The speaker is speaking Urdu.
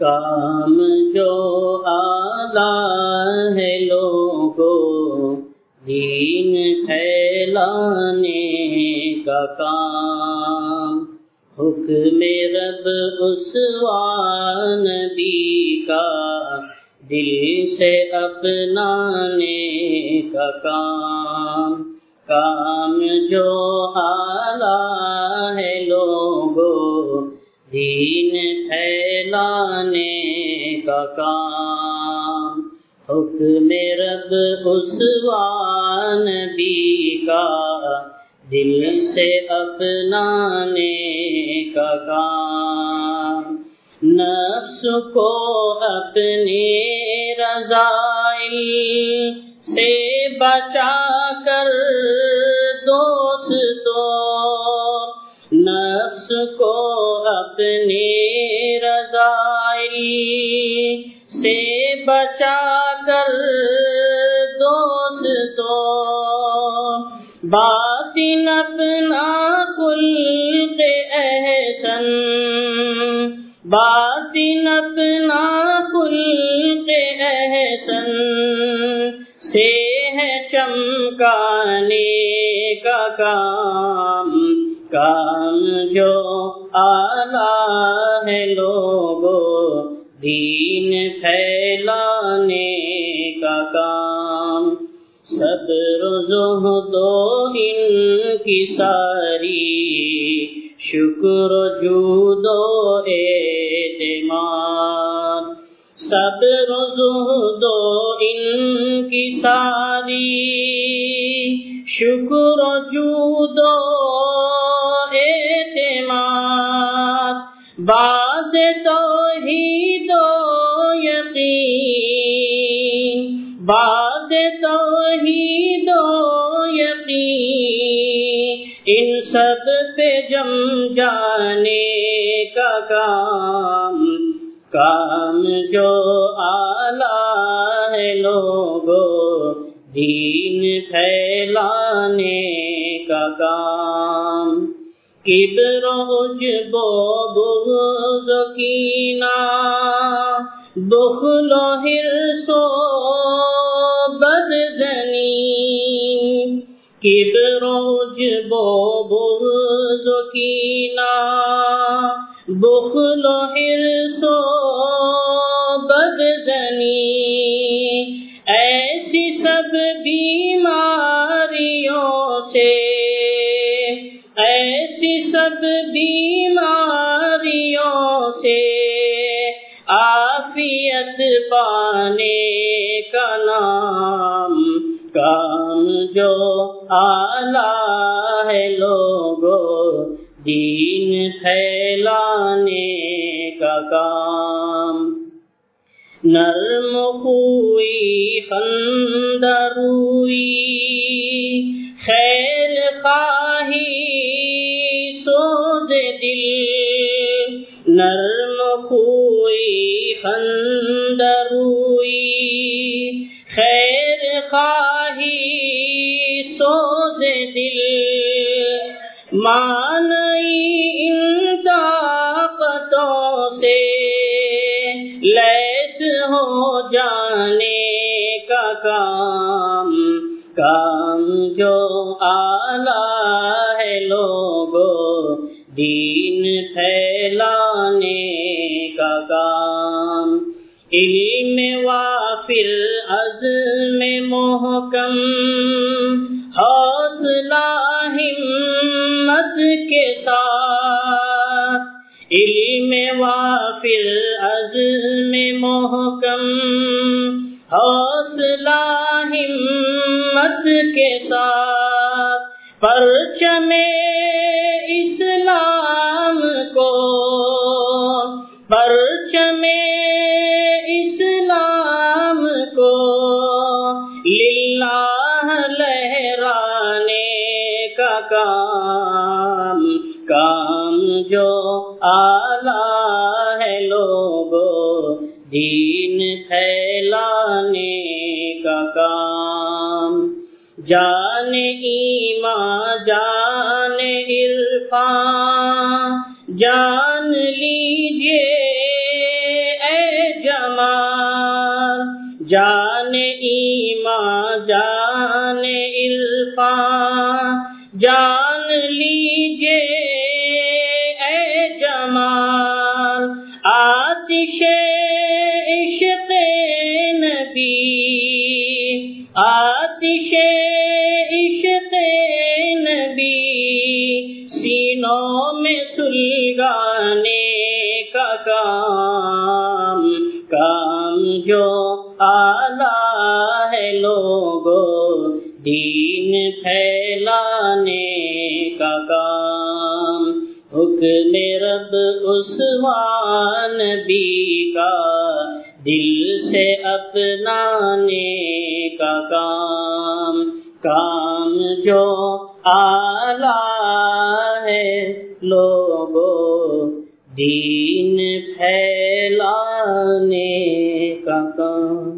کام جو آلہ ہے لوگو دین پھیلانے کا کام۔ حکم رب اسوان نبی کا، دل سے اپنانے کا کام۔ کام جو آلہ ہے لوگو دین کام حکم رب اسوان نبی کا، دل سے اپنانے کا کام۔ نفس کو اپنے رضائل سے بچا کر دوستو نفس کو اپنے باطن اپنا خلق احسن۔ باطن اپنا خلق احسن۔ سے ہے چمکانے کا کام کام جو آلہ ہے لوگو دین پھیلانے کا کام۔ سب روزہ دو ان کی ساری شکر جو دو اعتماد۔ سب روزہ دو ان کی ساری شکر جو دو اعتماد۔ بعد تو جانے کا کام کام جو آلہ ہے لوگو دین پھیلانے کا کام۔ کبر عجب و بغض کینہ، بخل و بغض کینہ بخل و حرص و بدزنی۔ ایسی سب بیماریوں سے، ایسی سب بیماریوں سے آفیت پانے کا نام کام نرم خوئی خندروئی خیر خواہی سوز دل. نرم خوئی خندروئی خیر خواہی سوز دل. مانئی جانے کا کام کام جو آلہ ہے لوگو دین پھیلانے کا کام۔ علم وافر، عزم محکم، حوصلہ ہمت کے ساتھ کے ساتھ پرچم اسلام کو پرچم اسلام کو للہ لہرانے کا کام کام جو آلہ ہے لوگو دین جان ایمان جان عرفان جان لیجیے اے کمال جان ایمان جان عرفان جان لیجے اے جمال، آتش عشق نبی، آتش حکم رب عثمان بھی کا، دل سے اپنانے کا کام۔ کام جو آلہ ہے لوگو دین پھیلانے کا کام۔